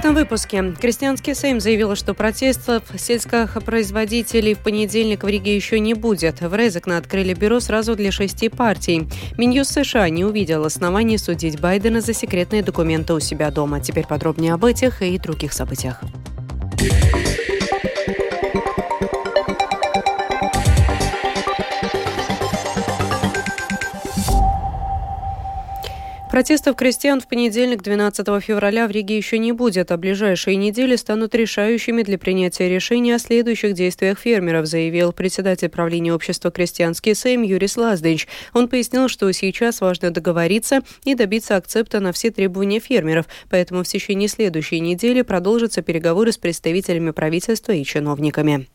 этом выпуске. Крестьянский Сейм заявил, что протестов сельских производителей в понедельник в Риге еще не будет. В Резекна открыли бюро сразу для шести партий. Минюс США не увидел оснований судить Байдена за секретные документы у себя дома. Теперь подробнее об этих и других событиях. Протестов крестьян в понедельник, 12 февраля, в Риге еще не будет, а ближайшие недели станут решающими для принятия решения о следующих действиях фермеров, заявил председатель правления общества «Крестьянский Сейм» Юрис Лаздыч. Он пояснил, что сейчас важно договориться и добиться акцепта на все требования фермеров, поэтому в течение следующей недели продолжатся переговоры с представителями правительства и чиновниками.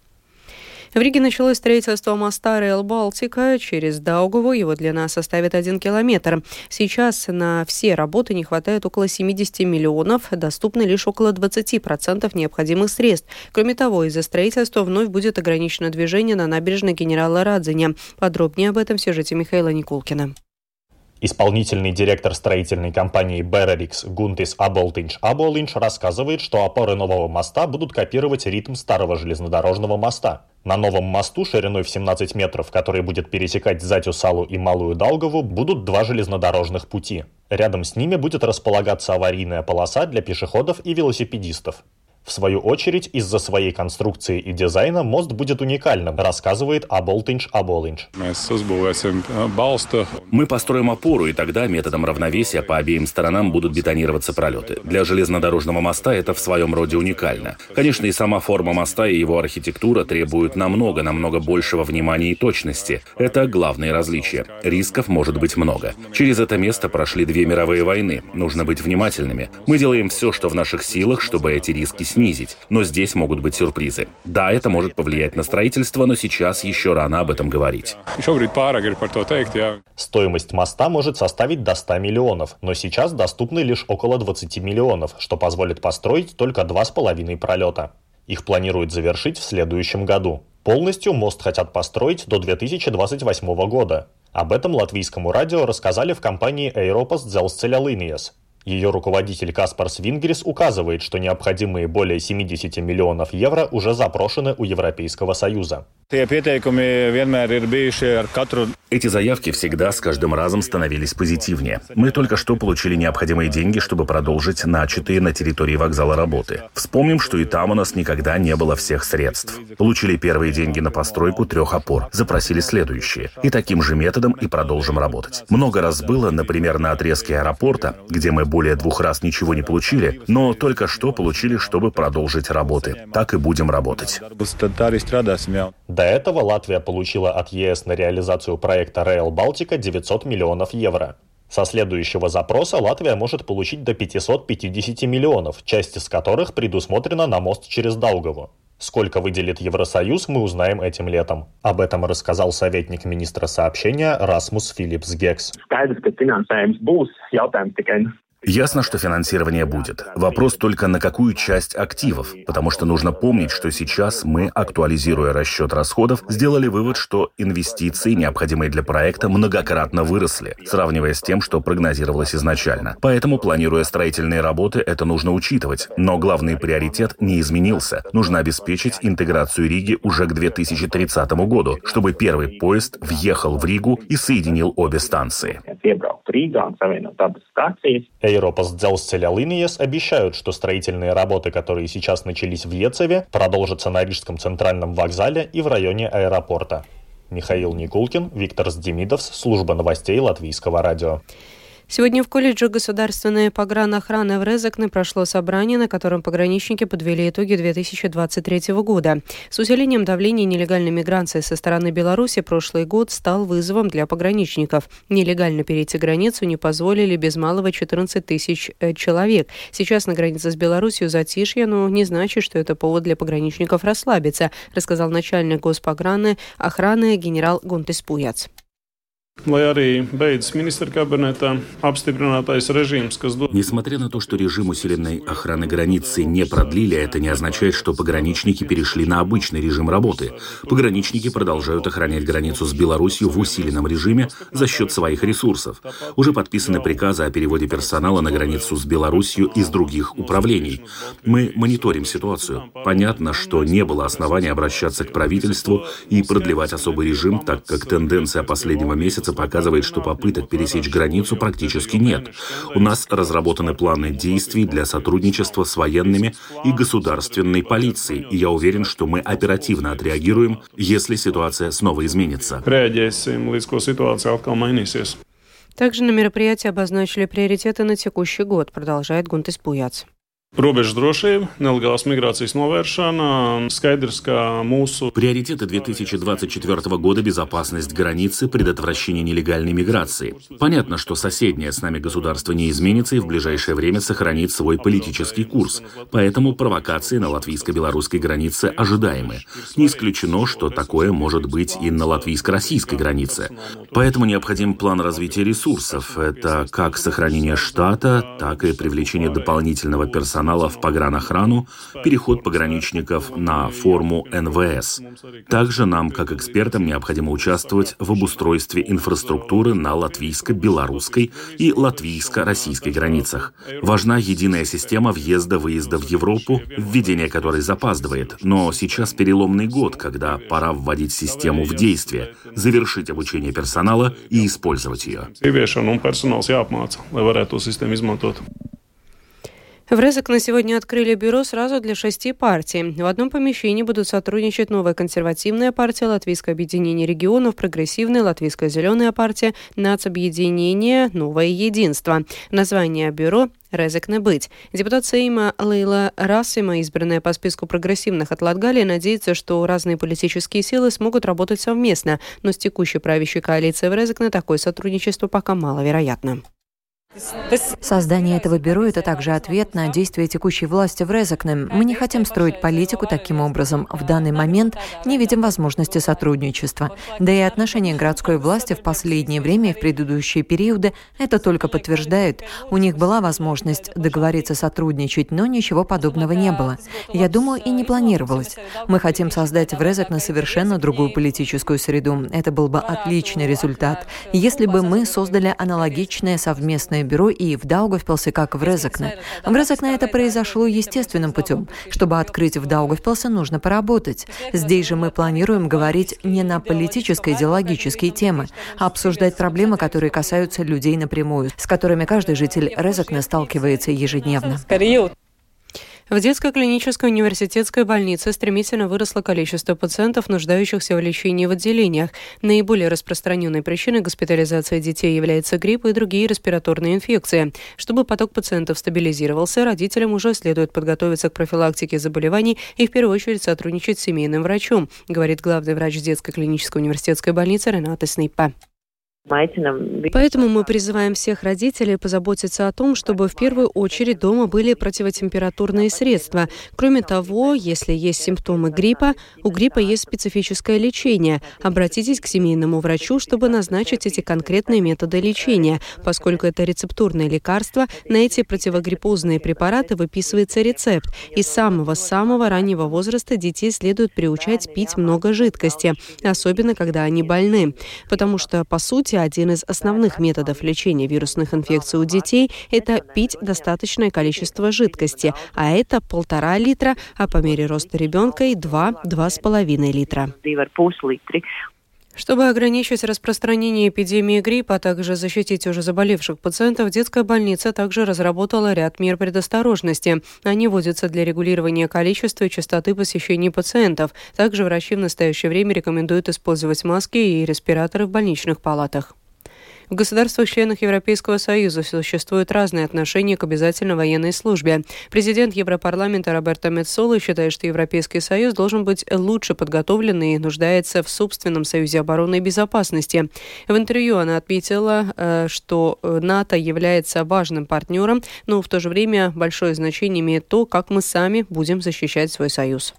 В Риге началось строительство моста Рейл Балтика через Даугаву. Его длина составит один километр. Сейчас на все работы не хватает около 70 миллионов. Доступно лишь около 20% необходимых средств. Кроме того, из-за строительства вновь будет ограничено движение на набережной генерала Радзиня. Подробнее об этом в сюжете Михаила Никулкина. Исполнительный директор строительной компании Берерикс Гунтис Аболтинч Аболинч рассказывает, что опоры нового моста будут копировать ритм старого железнодорожного моста. На новом мосту шириной в 17 метров, который будет пересекать Затю Салу и Малую Далгову, будут два железнодорожных пути. Рядом с ними будет располагаться аварийная полоса для пешеходов и велосипедистов. В свою очередь, из-за своей конструкции и дизайна мост будет уникальным, рассказывает Аболтинч Аболинч. Мы построим опору, и тогда методом равновесия по обеим сторонам будут бетонироваться пролеты. Для железнодорожного моста это в своем роде уникально. Конечно, и сама форма моста и его архитектура требуют намного-намного большего внимания и точности. Это главные различия. Рисков может быть много. Через это место прошли две мировые войны. Нужно быть внимательными. Мы делаем все, что в наших силах, чтобы эти риски снизить. Но здесь могут быть сюрпризы. Да, это может повлиять на строительство, но сейчас еще рано об этом говорить. Стоимость моста может составить до 100 миллионов, но сейчас доступны лишь около 20 миллионов, что позволит построить только два с половиной пролета. Их планируют завершить в следующем году. Полностью мост хотят построить до 2028 года. Об этом латвийскому радио рассказали в компании Eiropas Dzelzceļa Linijas. Ее руководитель Каспар Свингрис указывает, что необходимые более 70 миллионов евро уже запрошены у Европейского Союза. Эти заявки всегда с каждым разом становились позитивнее. Мы только что получили необходимые деньги, чтобы продолжить начатые на территории вокзала работы. Вспомним, что и там у нас никогда не было всех средств. Получили первые деньги на постройку трех опор, запросили следующие. И таким же методом и продолжим работать. Много раз было, например, на отрезке аэропорта, где мы более двух раз ничего не получили, но только что получили, чтобы продолжить работы. Так и будем работать. До этого Латвия получила от ЕС на реализацию проекта Rail Балтика 900 миллионов евро. Со следующего запроса Латвия может получить до 550 миллионов, часть из которых предусмотрена на мост через Даугаву. Сколько выделит Евросоюз, мы узнаем этим летом. Об этом рассказал советник министра сообщения Расмус Филлипс Гекс. Ясно, что финансирование будет. Вопрос только на какую часть активов, потому что нужно помнить, что сейчас мы, актуализируя расчет расходов, сделали вывод, что инвестиции, необходимые для проекта, многократно выросли, сравнивая с тем, что прогнозировалось изначально. Поэтому, планируя строительные работы, это нужно учитывать. Но главный приоритет не изменился. Нужно обеспечить интеграцию Риги уже к 2030 году, чтобы первый поезд въехал в Ригу и соединил обе станции. Eiropas dzelzceļa линijas обещают, что строительные работы, которые сейчас начались в Ецеве, продолжатся на Рижском центральном вокзале и в районе аэропорта. Михаил Никулкин, Виктор Сдемидовс, служба новостей Латвийского радио. Сегодня в колледже государственной погранохраны в Резекне прошло собрание, на котором пограничники подвели итоги 2023 года. С усилением давления нелегальной миграции со стороны Беларуси прошлый год стал вызовом для пограничников. Нелегально перейти границу не позволили без малого 14 тысяч э, человек. Сейчас на границе с Беларусью затишье, но не значит, что это повод для пограничников расслабиться, рассказал начальник госпограны охраны генерал Гунтес Пуяц. Несмотря на то, что режим усиленной охраны границы не продлили, это не означает, что пограничники перешли на обычный режим работы. Пограничники продолжают охранять границу с Беларусью в усиленном режиме за счет своих ресурсов. Уже подписаны приказы о переводе персонала на границу с Беларусью из других управлений. Мы мониторим ситуацию. Понятно, что не было основания обращаться к правительству и продлевать особый режим, так как тенденция последнего месяца показывает, что попыток пересечь границу практически нет. У нас разработаны планы действий для сотрудничества с военными и государственной полицией, и я уверен, что мы оперативно отреагируем, если ситуация снова изменится. Также на мероприятии обозначили приоритеты на текущий год, продолжает Гунтес Пуяц. Robežu drošība, nelegālās migrācijas novēršana, skaidrs, ka mūsu... Приоритеты 2024 года – безопасность границы, предотвращение нелегальной миграции. Понятно, что соседнее с нами государство не изменится и в ближайшее время сохранит свой политический курс. Поэтому провокации на латвийско-белорусской границе ожидаемы. Не исключено, что такое может быть и на латвийско-российской границе. Поэтому необходим план развития ресурсов. Это как сохранение штата, так и привлечение дополнительного персонала персонала в погранохрану, переход пограничников на форму НВС. Также нам, как экспертам, необходимо участвовать в обустройстве инфраструктуры на латвийско-белорусской и латвийско-российской границах. Важна единая система въезда-выезда в Европу, введение которой запаздывает. Но сейчас переломный год, когда пора вводить систему в действие, завершить обучение персонала и использовать ее. В Резек на сегодня открыли бюро сразу для шести партий. В одном помещении будут сотрудничать новая консервативная партия, Латвийское объединение регионов, прогрессивная Латвийская зеленая партия, нацобъединение «Новое единство». Название бюро Резек не быть. Депутат Сейма Лейла Расима, избранная по списку прогрессивных от Латгалии, надеется, что разные политические силы смогут работать совместно, но с текущей правящей коалицией в Резекне такое сотрудничество пока маловероятно. Создание этого бюро – это также ответ на действия текущей власти в Резакне. Мы не хотим строить политику таким образом. В данный момент не видим возможности сотрудничества. Да и отношения городской власти в последнее время и в предыдущие периоды это только подтверждают. У них была возможность договориться сотрудничать, но ничего подобного не было. Я думаю, и не планировалось. Мы хотим создать в Резакне совершенно другую политическую среду. Это был бы отличный результат. Если бы мы создали аналогичное совместное бюро и в Даугавпилсе, как в Резакне. В Резакне это произошло естественным путем. Чтобы открыть в Даугавпилсе, нужно поработать. Здесь же мы планируем говорить не на политические идеологические темы, а обсуждать проблемы, которые касаются людей напрямую, с которыми каждый житель Резакне сталкивается ежедневно. В детской клинической университетской больнице стремительно выросло количество пациентов, нуждающихся в лечении в отделениях. Наиболее распространенной причиной госпитализации детей является грипп и другие респираторные инфекции. Чтобы поток пациентов стабилизировался, родителям уже следует подготовиться к профилактике заболеваний и в первую очередь сотрудничать с семейным врачом, говорит главный врач детской клинической университетской больницы Рената Снейпа. Поэтому мы призываем всех родителей позаботиться о том, чтобы в первую очередь дома были противотемпературные средства. Кроме того, если есть симптомы гриппа, у гриппа есть специфическое лечение. Обратитесь к семейному врачу, чтобы назначить эти конкретные методы лечения. Поскольку это рецептурное лекарство, на эти противогриппозные препараты выписывается рецепт. И с самого-самого раннего возраста детей следует приучать пить много жидкости, особенно когда они больны. Потому что, по сути, сути, один из основных методов лечения вирусных инфекций у детей – это пить достаточное количество жидкости, а это полтора литра, а по мере роста ребенка и два-два с половиной литра. Чтобы ограничить распространение эпидемии гриппа, а также защитить уже заболевших пациентов, детская больница также разработала ряд мер предосторожности. Они вводятся для регулирования количества и частоты посещений пациентов. Также врачи в настоящее время рекомендуют использовать маски и респираторы в больничных палатах. В государствах-членах Европейского Союза существуют разные отношения к обязательной военной службе. Президент Европарламента Роберто Мецола считает, что Европейский Союз должен быть лучше подготовлен и нуждается в собственном Союзе обороны и безопасности. В интервью она отметила, э, что НАТО является важным партнером, но в то же время большое значение имеет то, как мы сами будем защищать свой Союз.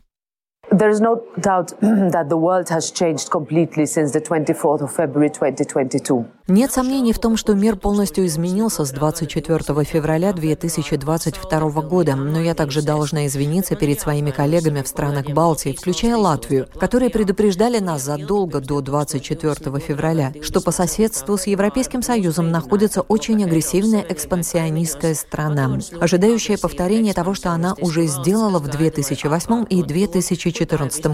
There is no doubt that the world has changed completely since the 24th of February 2022. Нет сомнений в том, что мир полностью изменился с 24 февраля 2022 года, но я также должна извиниться перед своими коллегами в странах Балтии, включая Латвию, которые предупреждали нас задолго до 24 февраля, что по соседству с Европейским Союзом находится очень агрессивная экспансионистская страна, ожидающая повторения того, что она уже сделала в 2008 и 2014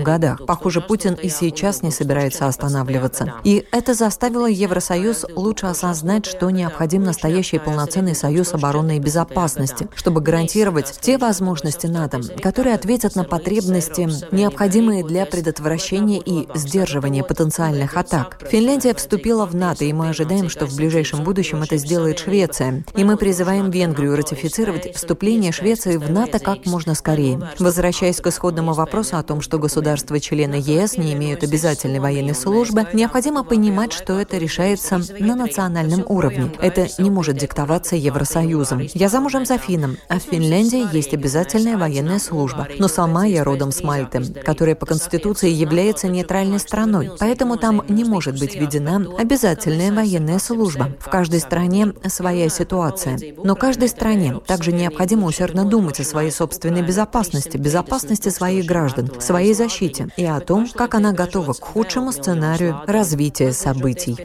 годах. Похоже, Путин и сейчас не собирается останавливаться. И это заставило Евросоюз лучше осознать, что необходим настоящий полноценный союз обороны и безопасности, чтобы гарантировать те возможности НАТО, которые ответят на потребности, необходимые для предотвращения и сдерживания потенциальных атак. Финляндия вступила в НАТО, и мы ожидаем, что в ближайшем будущем это сделает Швеция. И мы призываем Венгрию ратифицировать вступление Швеции в НАТО как можно скорее. Возвращаясь к исходному вопросу о том, что государства-члены ЕС не имеют обязательной военной службы, необходимо понимать, что это решается на национальном уровне. Это не может диктоваться Евросоюзом. Я замужем за финном, а в Финляндии есть обязательная военная служба. Но сама я родом с Мальты, которая по Конституции является нейтральной страной. Поэтому там не может быть введена обязательная военная служба. В каждой стране своя ситуация. Но каждой стране также необходимо усердно думать о своей собственной безопасности, безопасности своих граждан, своей защите и о том, как она готова к худшему сценарию развития событий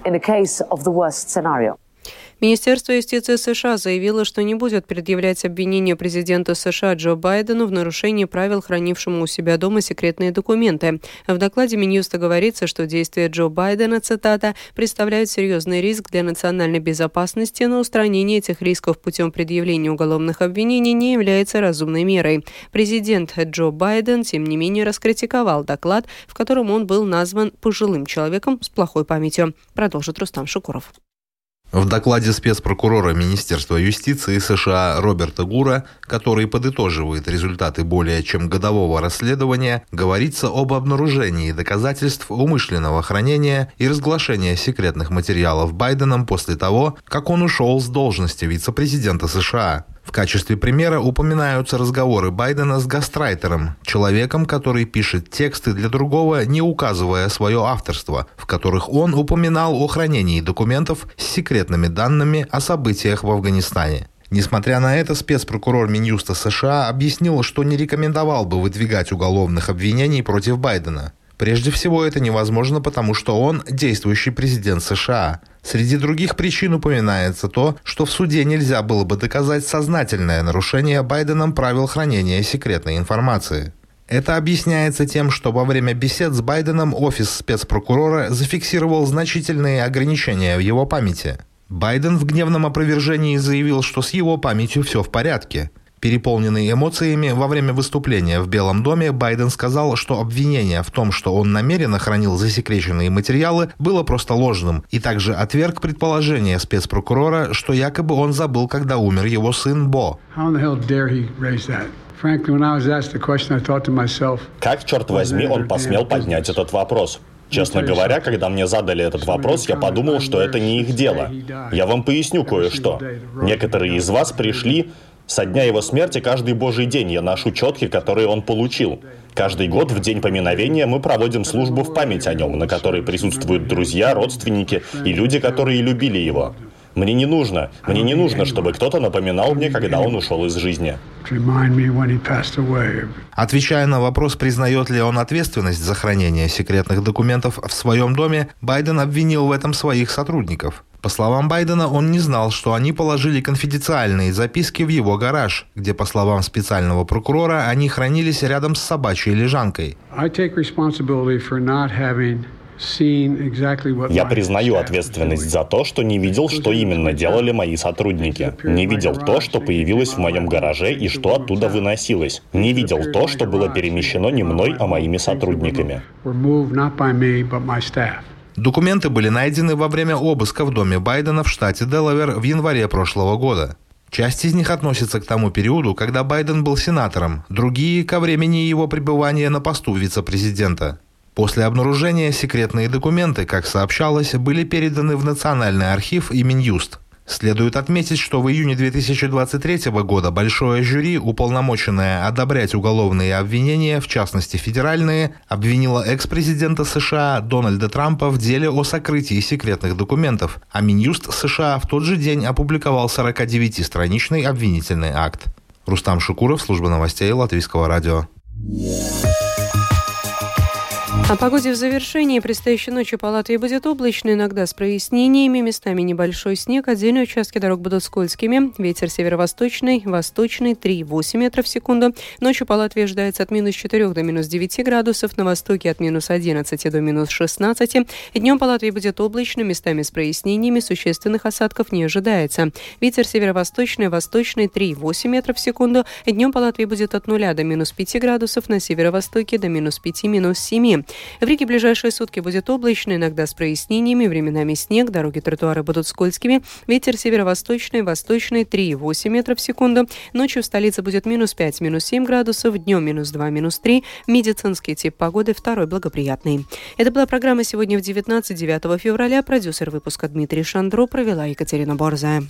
Министерство юстиции США заявило, что не будет предъявлять обвинения президенту США Джо Байдену в нарушении правил, хранившему у себя дома секретные документы. В докладе Минюста говорится, что действия Джо Байдена, цитата, представляют серьезный риск для национальной безопасности, но устранение этих рисков путем предъявления уголовных обвинений не является разумной мерой. Президент Джо Байден, тем не менее, раскритиковал доклад, в котором он был назван пожилым человеком с плохой памятью. Продолжит Рустам Шукуров. В докладе спецпрокурора Министерства юстиции США Роберта Гура, который подытоживает результаты более чем годового расследования, говорится об обнаружении доказательств умышленного хранения и разглашения секретных материалов Байденом после того, как он ушел с должности вице-президента США. В качестве примера упоминаются разговоры Байдена с гастрайтером, человеком, который пишет тексты для другого, не указывая свое авторство, в которых он упоминал о хранении документов с секретными данными о событиях в Афганистане. Несмотря на это, спецпрокурор Минюста США объяснил, что не рекомендовал бы выдвигать уголовных обвинений против Байдена. Прежде всего, это невозможно, потому что он действующий президент США. Среди других причин упоминается то, что в суде нельзя было бы доказать сознательное нарушение Байденом правил хранения секретной информации. Это объясняется тем, что во время бесед с Байденом офис спецпрокурора зафиксировал значительные ограничения в его памяти. Байден в гневном опровержении заявил, что с его памятью все в порядке – Переполненный эмоциями, во время выступления в Белом доме Байден сказал, что обвинение в том, что он намеренно хранил засекреченные материалы, было просто ложным, и также отверг предположение спецпрокурора, что якобы он забыл, когда умер его сын Бо. Как, черт возьми, он посмел поднять этот вопрос? Честно говоря, когда мне задали этот вопрос, я подумал, что это не их дело. Я вам поясню кое-что. Некоторые из вас пришли со дня его смерти каждый божий день я ношу четки, которые он получил. Каждый год в день поминовения мы проводим службу в память о нем, на которой присутствуют друзья, родственники и люди, которые любили его. Мне не нужно, мне не нужно, чтобы кто-то напоминал мне, когда он ушел из жизни. Отвечая на вопрос, признает ли он ответственность за хранение секретных документов в своем доме, Байден обвинил в этом своих сотрудников. По словам Байдена, он не знал, что они положили конфиденциальные записки в его гараж, где, по словам специального прокурора, они хранились рядом с собачьей лежанкой. Я признаю ответственность за то, что не видел, что именно делали мои сотрудники. Не видел то, что появилось в моем гараже и что оттуда выносилось. Не видел то, что было перемещено не мной, а моими сотрудниками. Документы были найдены во время обыска в доме Байдена в штате Делавер в январе прошлого года. Часть из них относится к тому периоду, когда Байден был сенатором, другие – ко времени его пребывания на посту вице-президента. После обнаружения секретные документы, как сообщалось, были переданы в Национальный архив и Минюст. Следует отметить, что в июне 2023 года большое жюри, уполномоченное одобрять уголовные обвинения, в частности федеральные, обвинило экс-президента США Дональда Трампа в деле о сокрытии секретных документов, а Минюст США в тот же день опубликовал 49-страничный обвинительный акт. Рустам Шукуров, служба новостей Латвийского радио. О погоде в завершении. Предстоящей ночью по Латвии будет облачно, иногда с прояснениями. Местами небольшой снег. Отдельные участки дорог будут скользкими. Ветер северо-восточный, восточный 3,8 метров в секунду. Ночью по ожидается от минус 4 до минус 9 градусов. На востоке от минус 11 до минус 16. Днем по Латвии будет облачно, местами с прояснениями. Существенных осадков не ожидается. Ветер северо-восточный, восточный 3,8 метров в секунду. Днем по будет от 0 до минус 5 градусов. На северо-востоке до минус 5, минус 7. В Риге ближайшие сутки будет облачно, иногда с прояснениями, временами снег, дороги тротуары будут скользкими, ветер северо-восточный, восточный 3,8 метров в секунду. Ночью в столице будет минус 5, минус 7 градусов, днем минус 2, минус 3. Медицинский тип погоды второй благоприятный. Это была программа сегодня в 19 9 февраля. Продюсер выпуска Дмитрий Шандро провела Екатерина Борзая.